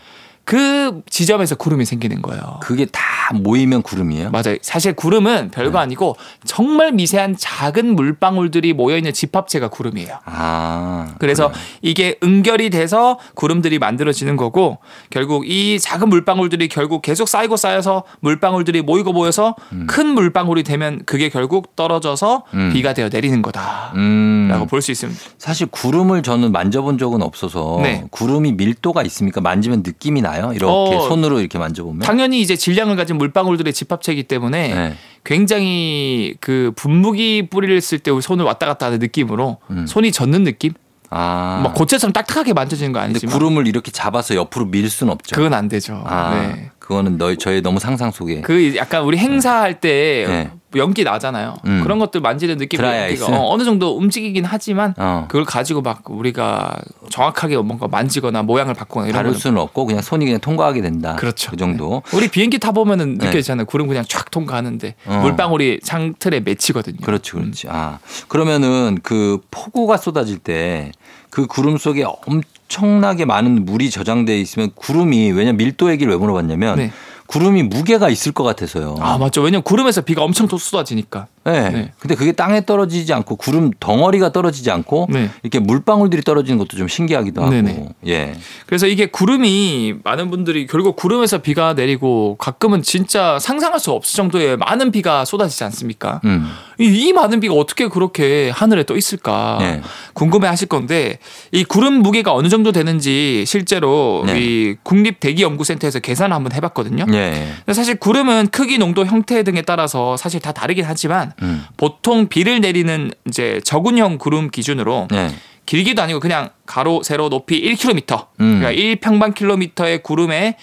그 지점에서 구름이 생기는 거예요. 그게 다 모이면 구름이에요? 맞아요. 사실 구름은 별거 네. 아니고 정말 미세한 작은 물방울들이 모여 있는 집합체가 구름이에요. 아. 그래서 그래요. 이게 응결이 돼서 구름들이 만들어지는 거고 결국 이 작은 물방울들이 결국 계속 쌓이고 쌓여서 물방울들이 모이고 모여서 큰 물방울이 되면 그게 결국 떨어져서 음. 비가 되어 내리는 거다라고 음. 볼수 있습니다. 사실 구름을 저는 만져본 적은 없어서 네. 구름이 밀도가 있습니까? 만지면 느낌이 나요? 이렇게 어, 손으로 이렇게 만져보면? 당연히 이제 질량을 가진 물방울들의 집합체이기 때문에 네. 굉장히 그 분무기 뿌리를 쓸 때 손을 왔다 갔다 하는 느낌으로 음. 손이 젖는 느낌? 아. 막 고체처럼 딱딱하게 만져지는 거 아니지만 구름을 이렇게 잡아서 옆으로 밀 수는 없죠. 그건 안 되죠. 아, 네. 그거는 너, 저의 너무 상상 속에. 그 약간 우리 행사할 때 네. 연기 나잖아요. 음. 그런 것들 만지는 느낌 연기가? 어, 어느 정도 움직이긴 하지만 어. 그걸 가지고 막 우리가 정확하게 뭔가 만지거나 모양을 바꾸거나 이런 다룰 수는 없고 그냥 손이 그냥 통과하게 된다. 그렇죠. 그 정도. 네. 우리 비행기 타 보면은 네. 느껴지잖아요. 구름 그냥 쫙 통과하는데 어. 물방울이 창틀에 맺히거든요. 그렇지, 그렇지. 아, 그러면은 그 폭우가 쏟아질 때 그 구름 속에 엄청나게 많은 물이 저장돼 있으면 구름이 왜냐 면 밀도 얘기를 왜 물어봤냐면 네. 구름이 무게가 있을 것 같아서요. 아 맞죠. 왜냐면 구름에서 비가 엄청 또 쏟아지니까. 네. 네. 근데 그게 땅에 떨어지지 않고 구름 덩어리가 떨어지지 않고 네. 이렇게 물방울들이 떨어지는 것도 좀 신기하기도 하고. 네네. 예. 그래서 이게 구름이 많은 분들이 결국 구름에서 비가 내리고 가끔은 진짜 상상할 수 없을 정도의 많은 비가 쏟아지지 않습니까? 음. 이, 이 많은 비가 어떻게 그렇게 하늘에 떠 있을까 네. 궁금해 하실 건데 이 구름 무게가 어느 정도 되는지 실제로 네. 이 국립대기연구센터에서 계산을 한번 해봤거든요. 예. 근데 사실 구름은 크기, 농도, 형태 등에 따라서 사실 다 다르긴 하지만 음. 보통 비를 내리는 이제 저군형 구름 기준으로 네. 길기도 아니고 그냥 가로 세로 높이 1km 음. 그러니까 1평방 킬로미터의 구름에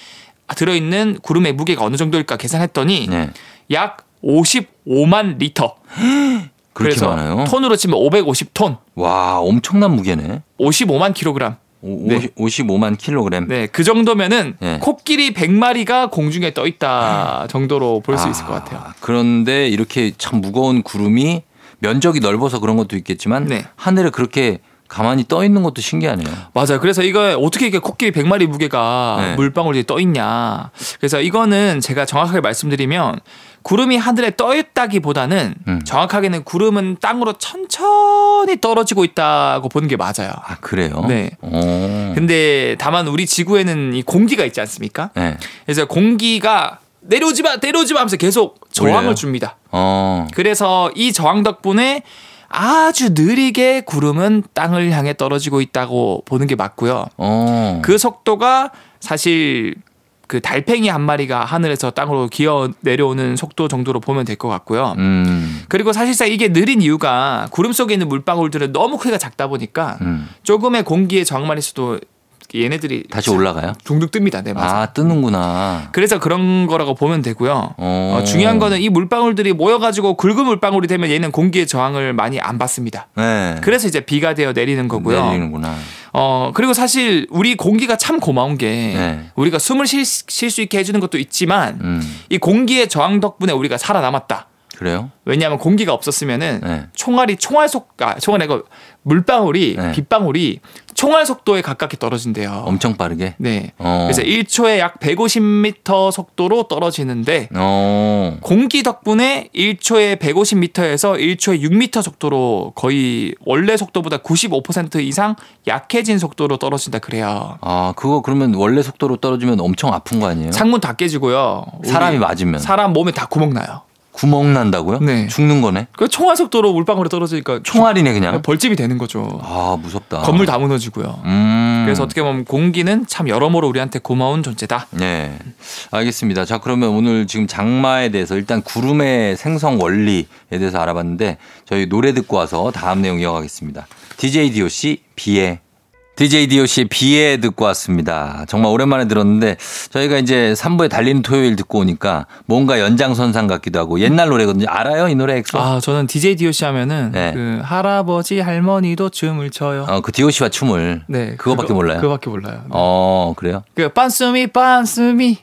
들어있는 구름의 무게가 어느 정도일까 계산했더니 네. 약 55만 리터. 그래서 많아요? 톤으로 치면 550톤, 와, 엄청난 무게네. 55만 킬로그램. 오, 네. 50, 55만 킬로그램. 네, 그 정도면은 네. 코끼리 100마리가 공중에 떠 있다 정도로 볼수 있을 것 같아요. 아, 그런데 이렇게 참 무거운 구름이 면적이 넓어서 그런 것도 있겠지만 네. 하늘에 그렇게 가만히 떠 있는 것도 신기하네요. 맞아요. 그래서 이거 어떻게 이게 코끼리 100마리 무게가 네. 물방울이 떠 있냐. 그래서 이거는 제가 정확하게 말씀드리면 구름이 하늘에 떠 있다기보다는 음. 정확하게는 구름은 땅으로 천천히 떨어지고 있다고 보는 게 맞아요. 아, 그래요? 네. 오. 근데 다만 우리 지구에는 이 공기가 있지 않습니까? 네. 그래서 공기가 내려오지 마, 내려오지 마 하면서 계속 저항을 올려요? 줍니다. 어. 그래서 이 저항 덕분에 아주 느리게 구름은 땅을 향해 떨어지고 있다고 보는 게 맞고요. 어. 그 속도가 사실 그 달팽이 한 마리가 하늘에서 땅으로 기어 내려오는 속도 정도로 보면 될 것 같고요. 음. 그리고 사실상 이게 느린 이유가 구름 속에 있는 물방울들은 너무 크기가 작다 보니까 음. 조금의 공기의 저항만 있어도 얘네들이 다시 올라가요? 둥둥 뜹니다. 네, 맞아. 아, 뜨는구나. 그래서 그런 거라고 보면 되고요. 어. 어, 중요한 거는 이 물방울들이 모여가지고 굵은 물방울이 되면 얘는 공기의 저항을 많이 안 받습니다. 네. 그래서 이제 비가 되어 내리는 거고요. 내리는구나. 어 그리고 사실 우리 공기가 참 고마운 게 네. 우리가 숨을 쉴 수 있게 해주는 것도 있지만 음. 이 공기의 저항 덕분에 우리가 살아남았다. 그래요? 왜냐하면 공기가 없었으면은 네. 총알이 총알 속, 아, 총알 이거 물방울이 네. 빗방울이 총알 속도에 가깝게 떨어진대요. 엄청 빠르게? 네. 어. 그래서 1초에 약 150m 속도로 떨어지는데 어. 공기 덕분에 1초에 150m에서 1초에 6m 속도로 거의 원래 속도보다 95% 이상 약해진 속도로 떨어진다 그래요. 아, 그거 그러면 원래 속도로 떨어지면 엄청 아픈 거 아니에요? 창문 다 깨지고요. 사람이 맞으면. 사람 몸에 다 구멍 나요. 구멍 난다고요? 네. 죽는 거네? 그 총알 속도로 물방울이 떨어지니까 총알이네, 그냥? 벌집이 되는 거죠. 아, 무섭다. 건물 다 무너지고요. 음. 그래서 어떻게 보면 공기는 참 여러모로 우리한테 고마운 존재다. 네. 알겠습니다. 자, 그러면 오늘 지금 장마에 대해서 일단 구름의 생성 원리에 대해서 알아봤는데 저희 노래 듣고 와서 다음 내용 이어가겠습니다. DJ DOC 비에 DJ DOC의 비에 듣고 왔습니다. 정말 오랜만에 들었는데 저희가 이제 3부에 달리는 토요일 듣고 오니까 뭔가 연장선상 같기도 하고 옛날 노래거든요. 알아요? 이 노래 엑소? 아, 저는 DJ DOC 하면은 네. 그 할아버지 할머니도 춤을 춰요. 어, 그 DOC와 춤을. 네. 그거밖에 그거- 몰라요? 그거밖에 몰라요. 네. 어, 그래요? 그 빤스미 빤스미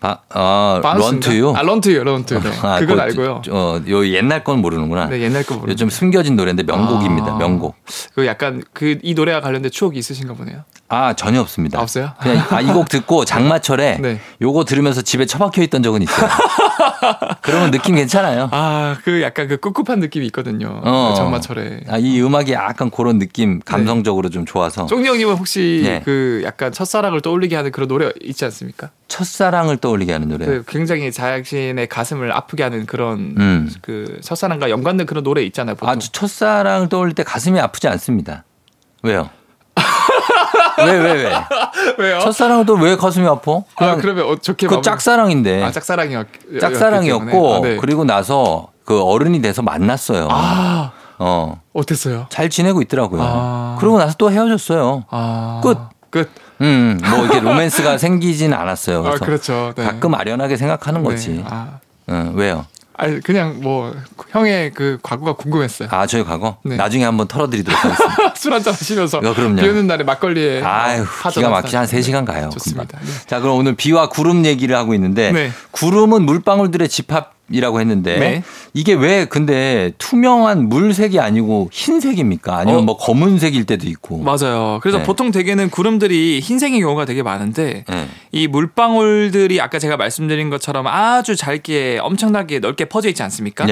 바, 어, bounce인가? Run to You? 아 런투유 런투유. 네. 아, 그건 그거 알고요. 저- 어, 요 옛날 건 모르는구나. 네 옛날 거 모르. 요즘 숨겨진 노래인데 명곡입니다. 아. 명곡. 그 약간 그 이 노래와 관련된 추억이 있으신가 보네요. 아 전혀 없습니다. 아, 없어요? 그냥 아, 이 곡 듣고 장마철에 네. 요거 들으면서 집에 처박혀 있던 적은 있어요. 그러면 느낌 괜찮아요. 아, 그 약간 그 꿉꿉한 느낌이 있거든요. 어. 그 장마철에. 아, 이 음악이 약간 그런 느낌 감성적으로 좀 좋아서 쫑디 형님은 혹시 네. 그 약간 첫사랑을 떠올리게 하는 그런 노래 있지 않습니까? 첫사랑을 떠올리게 하는 노래. 그 굉장히 자신의 가슴을 아프게 하는 그런 음. 그 첫사랑과 연관된 그런 노래 있잖아요. 보통. 아, 저 첫사랑을 떠올릴 때 가슴이 아프지 않습니다. 왜요? 왜, 왜, 왜? 왜요? 첫사랑을 또왜 가슴이 아파? 아, 그러면 어, 좋게 그 마무리- 짝사랑인데. 아, 짝사랑이었 짝사랑이었고, 아, 네. 그리고 나서 그 어른이 돼서 만났어요. 아, 어. 어땠어요? 잘 지내고 있더라고요. 아. 그러고 나서 또 헤어졌어요. 아, 끝. 끝. 음, 뭐 이렇게 로맨스가 생기진 않았어요. 아, 그래서 그렇죠. 네. 가끔 아련하게 생각하는 네. 거지. 아, 응, 왜요? 아니 그냥 뭐 형의 그 과거가 궁금했어요. 아, 저희 과거? 네. 나중에 한번 털어드리도록 하겠습니다. 술 한잔 하시면서 어, 그럼요. 비 오는 날에 막걸리에 아유, 기가. 막히게 한 3시간 가요. 좋습니다. 네. 자, 그럼 오늘 비와 구름 얘기를 하고 있는데 네. 구름은 물방울들의 집합 이라고 했는데 네. 이게 왜 근데 투명한 물색이 아니고 흰색입니까? 아니면 어. 뭐 검은색일 때도 있고. 맞아요. 그래서 네. 보통 대개는 구름들이 흰색의 경우가 되게 많은데 네. 이 물방울들이 아까 제가 말씀드린 것처럼 아주 잘게 엄청나게 넓게 퍼져 있지 않습니까?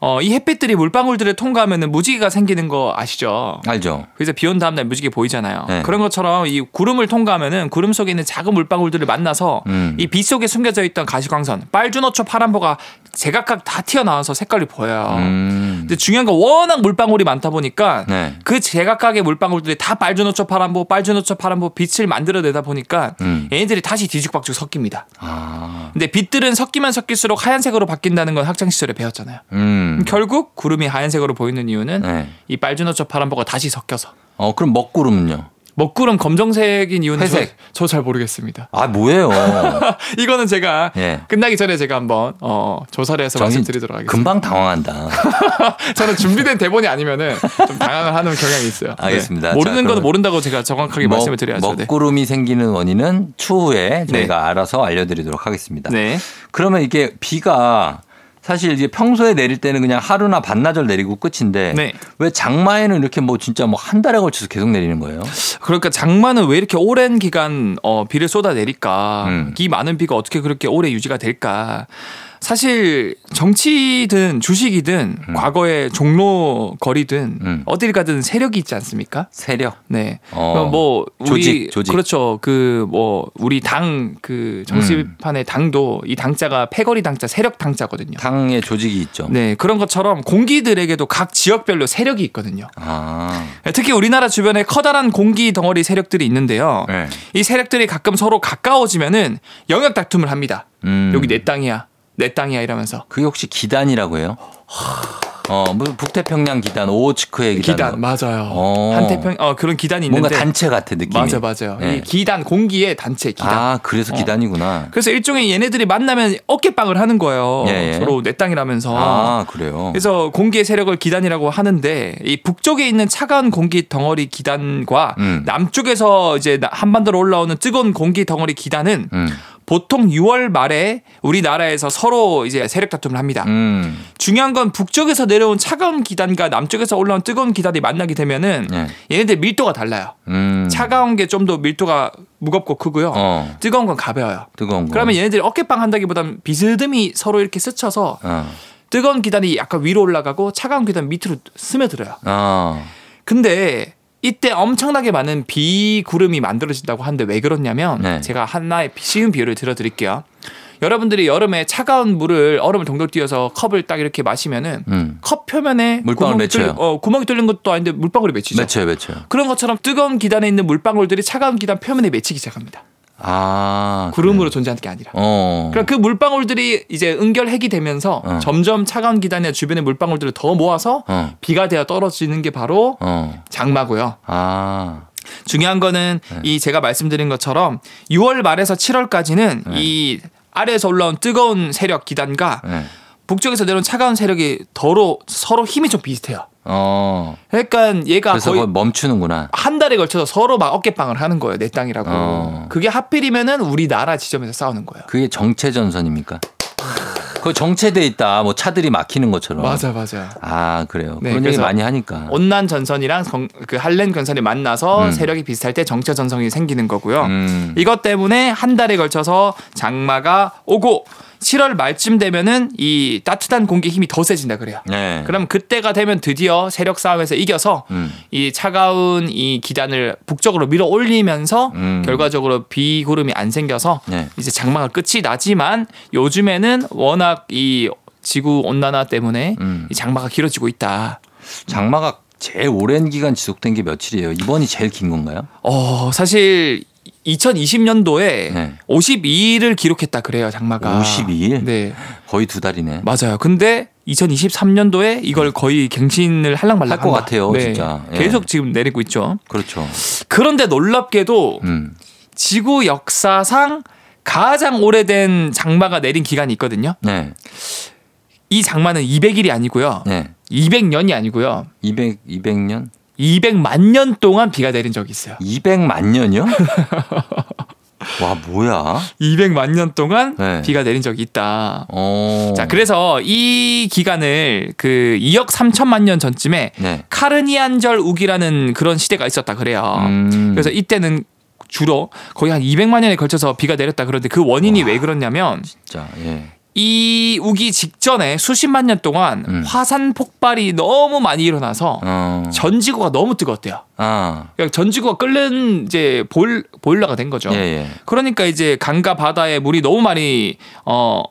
네. 어, 이 햇빛들이 물방울들을 통과하면 무지개가 생기는 거 아시죠? 알죠. 그래서 비 온 다음날 무지개 보이잖아요. 네. 그런 것처럼 이 구름을 통과하면은 구름 속에 있는 작은 물방울들을 만나서 음. 이빛 속에 숨겨져 있던 가시광선, 빨주노초 파란보가 제각각 다 튀어나와서 색깔이 보여요. 음. 근데 중요한 건 워낙 물방울이 많다 보니까 네. 그 제각각의 물방울들이 다 빨주노초 파란보, 빨주노초 파란보 빛을 만들어내다 보니까 음. 얘네들이 다시 뒤죽박죽 섞입니다. 아. 근데 빛들은 섞이면 섞일수록 하얀색으로 바뀐다는 건 학창 시절에 배웠잖아요. 음. 결국 구름이 하얀색으로 보이는 이유는 네. 이 빨주노초 파란보가 다시 섞여서 어, 그럼 먹구름은요? 먹구름 검정색인 이유는 회색. 저 잘 모르겠습니다. 아, 뭐예요? 이거는 제가 예. 끝나기 전에 제가 한번 어, 조사를 해서 말씀드리도록 하겠습니다. 금방 당황한다. 저는 준비된 대본이 아니면은 좀 당황을 하는 경향이 있어요. 알겠습니다. 네. 모르는 자, 그러면 모른다고 제가 정확하게 먹- 말씀을 드려야죠. 네. 먹구름이 생기는 원인은 추후에 저희가 알아서 알려드리도록 하겠습니다. 네. 그러면 이게 비가 사실 이제 평소에 내릴 때는 그냥 하루나 반나절 내리고 끝인데 네. 왜 장마에는 이렇게 뭐 진짜 뭐 한 달에 걸쳐서 계속 내리는 거예요? 그러니까 장마는 왜 이렇게 오랜 기간 어, 비를 쏟아 내릴까? 음. 이 많은 비가 어떻게 그렇게 오래 유지가 될까? 사실 정치든 주식이든 과거의 종로 거리든 음. 어딜 가든 세력이 있지 않습니까? 세력. 네. 어. 뭐 우리 조직, 조직. 그렇죠. 그 뭐 우리 당 그 정치판의 당도 이 당자가 패거리 당자, 세력 당자거든요. 당의 조직이 있죠. 네, 그런 것처럼 공기들에게도 각 지역별로 세력이 있거든요. 아. 특히 우리나라 주변에 커다란 공기 덩어리 세력들이 있는데요. 네. 이 세력들이 가끔 서로 가까워지면은 영역 다툼을 합니다. 음. 여기 내 땅이야. 내 땅이야 이러면서. 그게 혹시 기단이라고 해요? 어, 뭐 북태평양 기단, 오호츠크의 기단. 기단 맞아요. 어. 한태평 어 그런 기단이 뭔가 있는데 단체 같아 느낌이. 맞아 맞아요. 네. 이 기단 공기의 단체 기단. 아, 그래서 어. 기단이구나. 그래서 일종의 얘네들이 만나면 어깨빵을 하는 거예요. 예, 예. 서로 내 땅이라면서. 아, 그래요. 그래서 공기의 세력을 기단이라고 하는데 이 북쪽에 있는 차가운 공기 덩어리 기단과 음. 남쪽에서 이제 나- 한반도로 올라오는 뜨거운 공기 덩어리 기단은 음. 보통 6월 말에 우리나라에서 서로 이제 세력 다툼을 합니다. 음. 중요한 건 북쪽에서 내 려온 차가운 기단과 남쪽에서 올라온 뜨거운 기단이 만나게 되면은 네. 얘네들 밀도가 달라요. 음. 차가운 게 좀 더 밀도가 무겁고 크고요. 어. 뜨거운 건 가벼워요. 뜨거운 거. 그러면 얘네들이 어깨빵 한다기보다는 비스듬히 서로 이렇게 스쳐서 어. 뜨거운 기단이 약간 위로 올라가고 차가운 기단 밑으로 스며들어요. 어. 근데 이때 엄청나게 많은 비구름이 만들어진다고 하는데 왜 그렇냐면 네. 제가 하나의 쉬운 비유를 들어드릴게요. 여러분들이 여름에 차가운 물을 얼음을 동동 띄워서 컵을 딱 이렇게 마시면은 음. 컵 표면에 물방울 맺혀요. 어, 구멍이 뚫린 것도 아닌데 물방울이 맺히죠. 맺혀요, 맺혀요. 그런 것처럼 뜨거운 기단에 있는 물방울들이 차가운 기단 표면에 맺히기 시작합니다. 아. 구름으로 존재하는 게 아니라. 어. 그럼 그 물방울들이 이제 은결핵이 되면서 어. 점점 차가운 기단의 주변의 물방울들을 더 모아서 어. 비가 되어 떨어지는 게 바로 어. 장마고요. 아. 중요한 거는 네. 이 제가 말씀드린 것처럼 6월 말에서 7월까지는 네. 이 아래에서 올라온 뜨거운 세력 기단과 네. 북쪽에서 내려온 차가운 세력이 더러 서로 힘이 좀 비슷해요. 어. 그러니까 얘가 그래서 거의 멈추는구나. 한 달에 걸쳐서 서로 막 어깨빵을 하는 거예요. 내 땅이라고. 어. 그게 하필이면은 우리나라 지점에서 싸우는 거예요. 그게 정체 전선입니까? 그 정체돼 있다. 뭐 차들이 막히는 것처럼. 맞아 맞아. 아, 그래요. 네, 그런 얘기 많이 하니까. 온난 전선이랑 건- 그 한렌 전선이 만나서 음. 세력이 비슷할 때 정체 전선이 생기는 거고요. 음. 이것 때문에 한 달에 걸쳐서 장마가 오고 7월 말쯤 되면은 이 따뜻한 공기 힘이 더 세진다 그래요. 네. 그럼 그때가 되면 드디어 세력 싸움에서 이겨서 음. 이 차가운 이 기단을 북쪽으로 밀어 올리면서 음. 결과적으로 비구름이 안 생겨서 네. 이제 장마가 끝이 나지만 요즘에는 워낙 이 지구 온난화 때문에 음. 이 장마가 길어지고 있다. 장마가 제일 오랜 기간 지속된 게 며칠이에요? 이번이 제일 긴 건가요? 어 사실 2020년도에 네. 52일을 기록했다 그래요 장마가. 52일? 네 거의 두 달이네. 맞아요. 근데 2023년도에 이걸 거의 갱신을 할랑말랑 할것. 같아요, 진짜. 예. 계속 지금 내리고 있죠. 그렇죠. 그런데 놀랍게도 음. 지구 역사상 가장 오래된 장마가 내린 기간이 있거든요. 네. 이 장마는 200일이 아니고요. 네. 200년이 아니고요. 200, 200년? 200만 년 동안 비가 내린 적이 있어요. 200만 년이요? 와, 뭐야? 200만 년 동안 네. 비가 내린 적이 있다. 어. 자, 그래서 이 기간을 그 2억 3천만 년 전쯤에 네. 카르니안절 우기라는 그런 시대가 있었다 그래요. 음. 그래서 이때는 주로 거의 한 200만 년에 걸쳐서 비가 내렸다 그런데 그 원인이 왜 그렇냐면 진짜, 예. 이 우기 직전에 수십만 년 동안 음. 화산 폭발이 너무 많이 일어나서 어. 전 지구가 너무 뜨거웠대요. 아. 그러니까 전 지구가 끓는 이제 보일, 보일러가 된 거죠. 예, 예. 그러니까 이제 강과 바다에 물이 너무 많이 어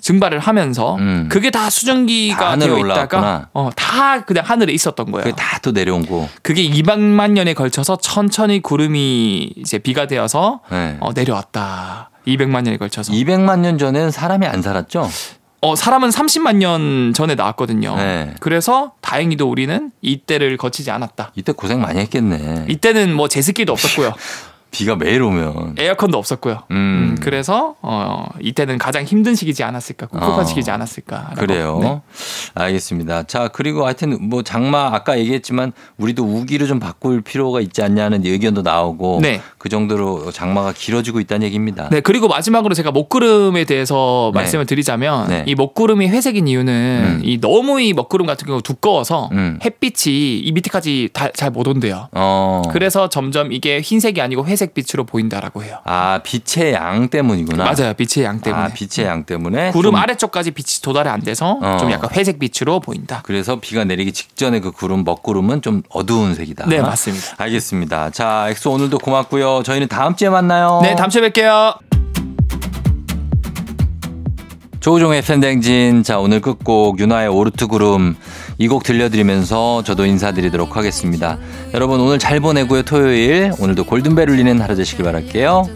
증발을 하면서 음. 그게 다다 수증기가 하늘에 되어. 있다가 어 다 그냥 하늘에 있었던 거예요. 그게 다 또 내려온 거. 그게 200만 년에 걸쳐서 천천히 구름이 이제 비가 되어서 네. 어, 내려왔다. 200만 년에 걸쳐서. 200만 년 전엔 사람이 안 살았죠? 어, 사람은 30만 년 전에 나왔거든요. 네. 그래서 다행히도 우리는 이때를 거치지 않았다. 이때 고생 많이 했겠네. 이때는 뭐 제습기도 없었고요. 비가 매일 오면. 에어컨도 없었고요. 음. 음, 그래서 어, 이때는 가장 힘든 시기지 않았을까, 꿉꿉한 어. 시기지 않았을까. 그래요. 네. 알겠습니다. 자, 그리고 하여튼 뭐 장마 아까 얘기했지만 우리도 우기를 좀 바꿀 필요가 있지 않냐는 의견도 나오고 네. 그 정도로 장마가 길어지고 있다는 얘기입니다. 네, 그리고 마지막으로 제가 먹구름에 대해서 네. 말씀을 드리자면 네. 이 먹구름이 회색인 이유는 음. 이 너무 이 먹구름 같은 경우 두꺼워서 음. 햇빛이 이 밑에까지 잘 못 온대요. 어. 그래서 점점 이게 흰색이 아니고 회색 빛으로 보인다라고 해요. 아, 빛의 양 때문이구나. 맞아요. 빛의 양 때문에. 아, 빛의 양 때문에 구름 좀 아래쪽까지 빛이 도달이 안 돼서 어. 좀 약간 회색 빛으로 보인다. 그래서 비가 내리기 직전에 그 구름 먹구름은 좀 어두운 색이다. 네, 맞습니다. 알겠습니다. 자, 엑소 오늘도 고맙고요. 저희는 다음 주에 만나요. 네, 다음 주에 뵐게요. 조우종의 팬댕진. 자, 오늘 끝곡 윤아의 오르트 구름 이 곡 들려드리면서 저도 인사드리도록 하겠습니다. 여러분 오늘 잘 보내고요. 토요일 오늘도 골든벨 울리는 하루 되시길 바랄게요.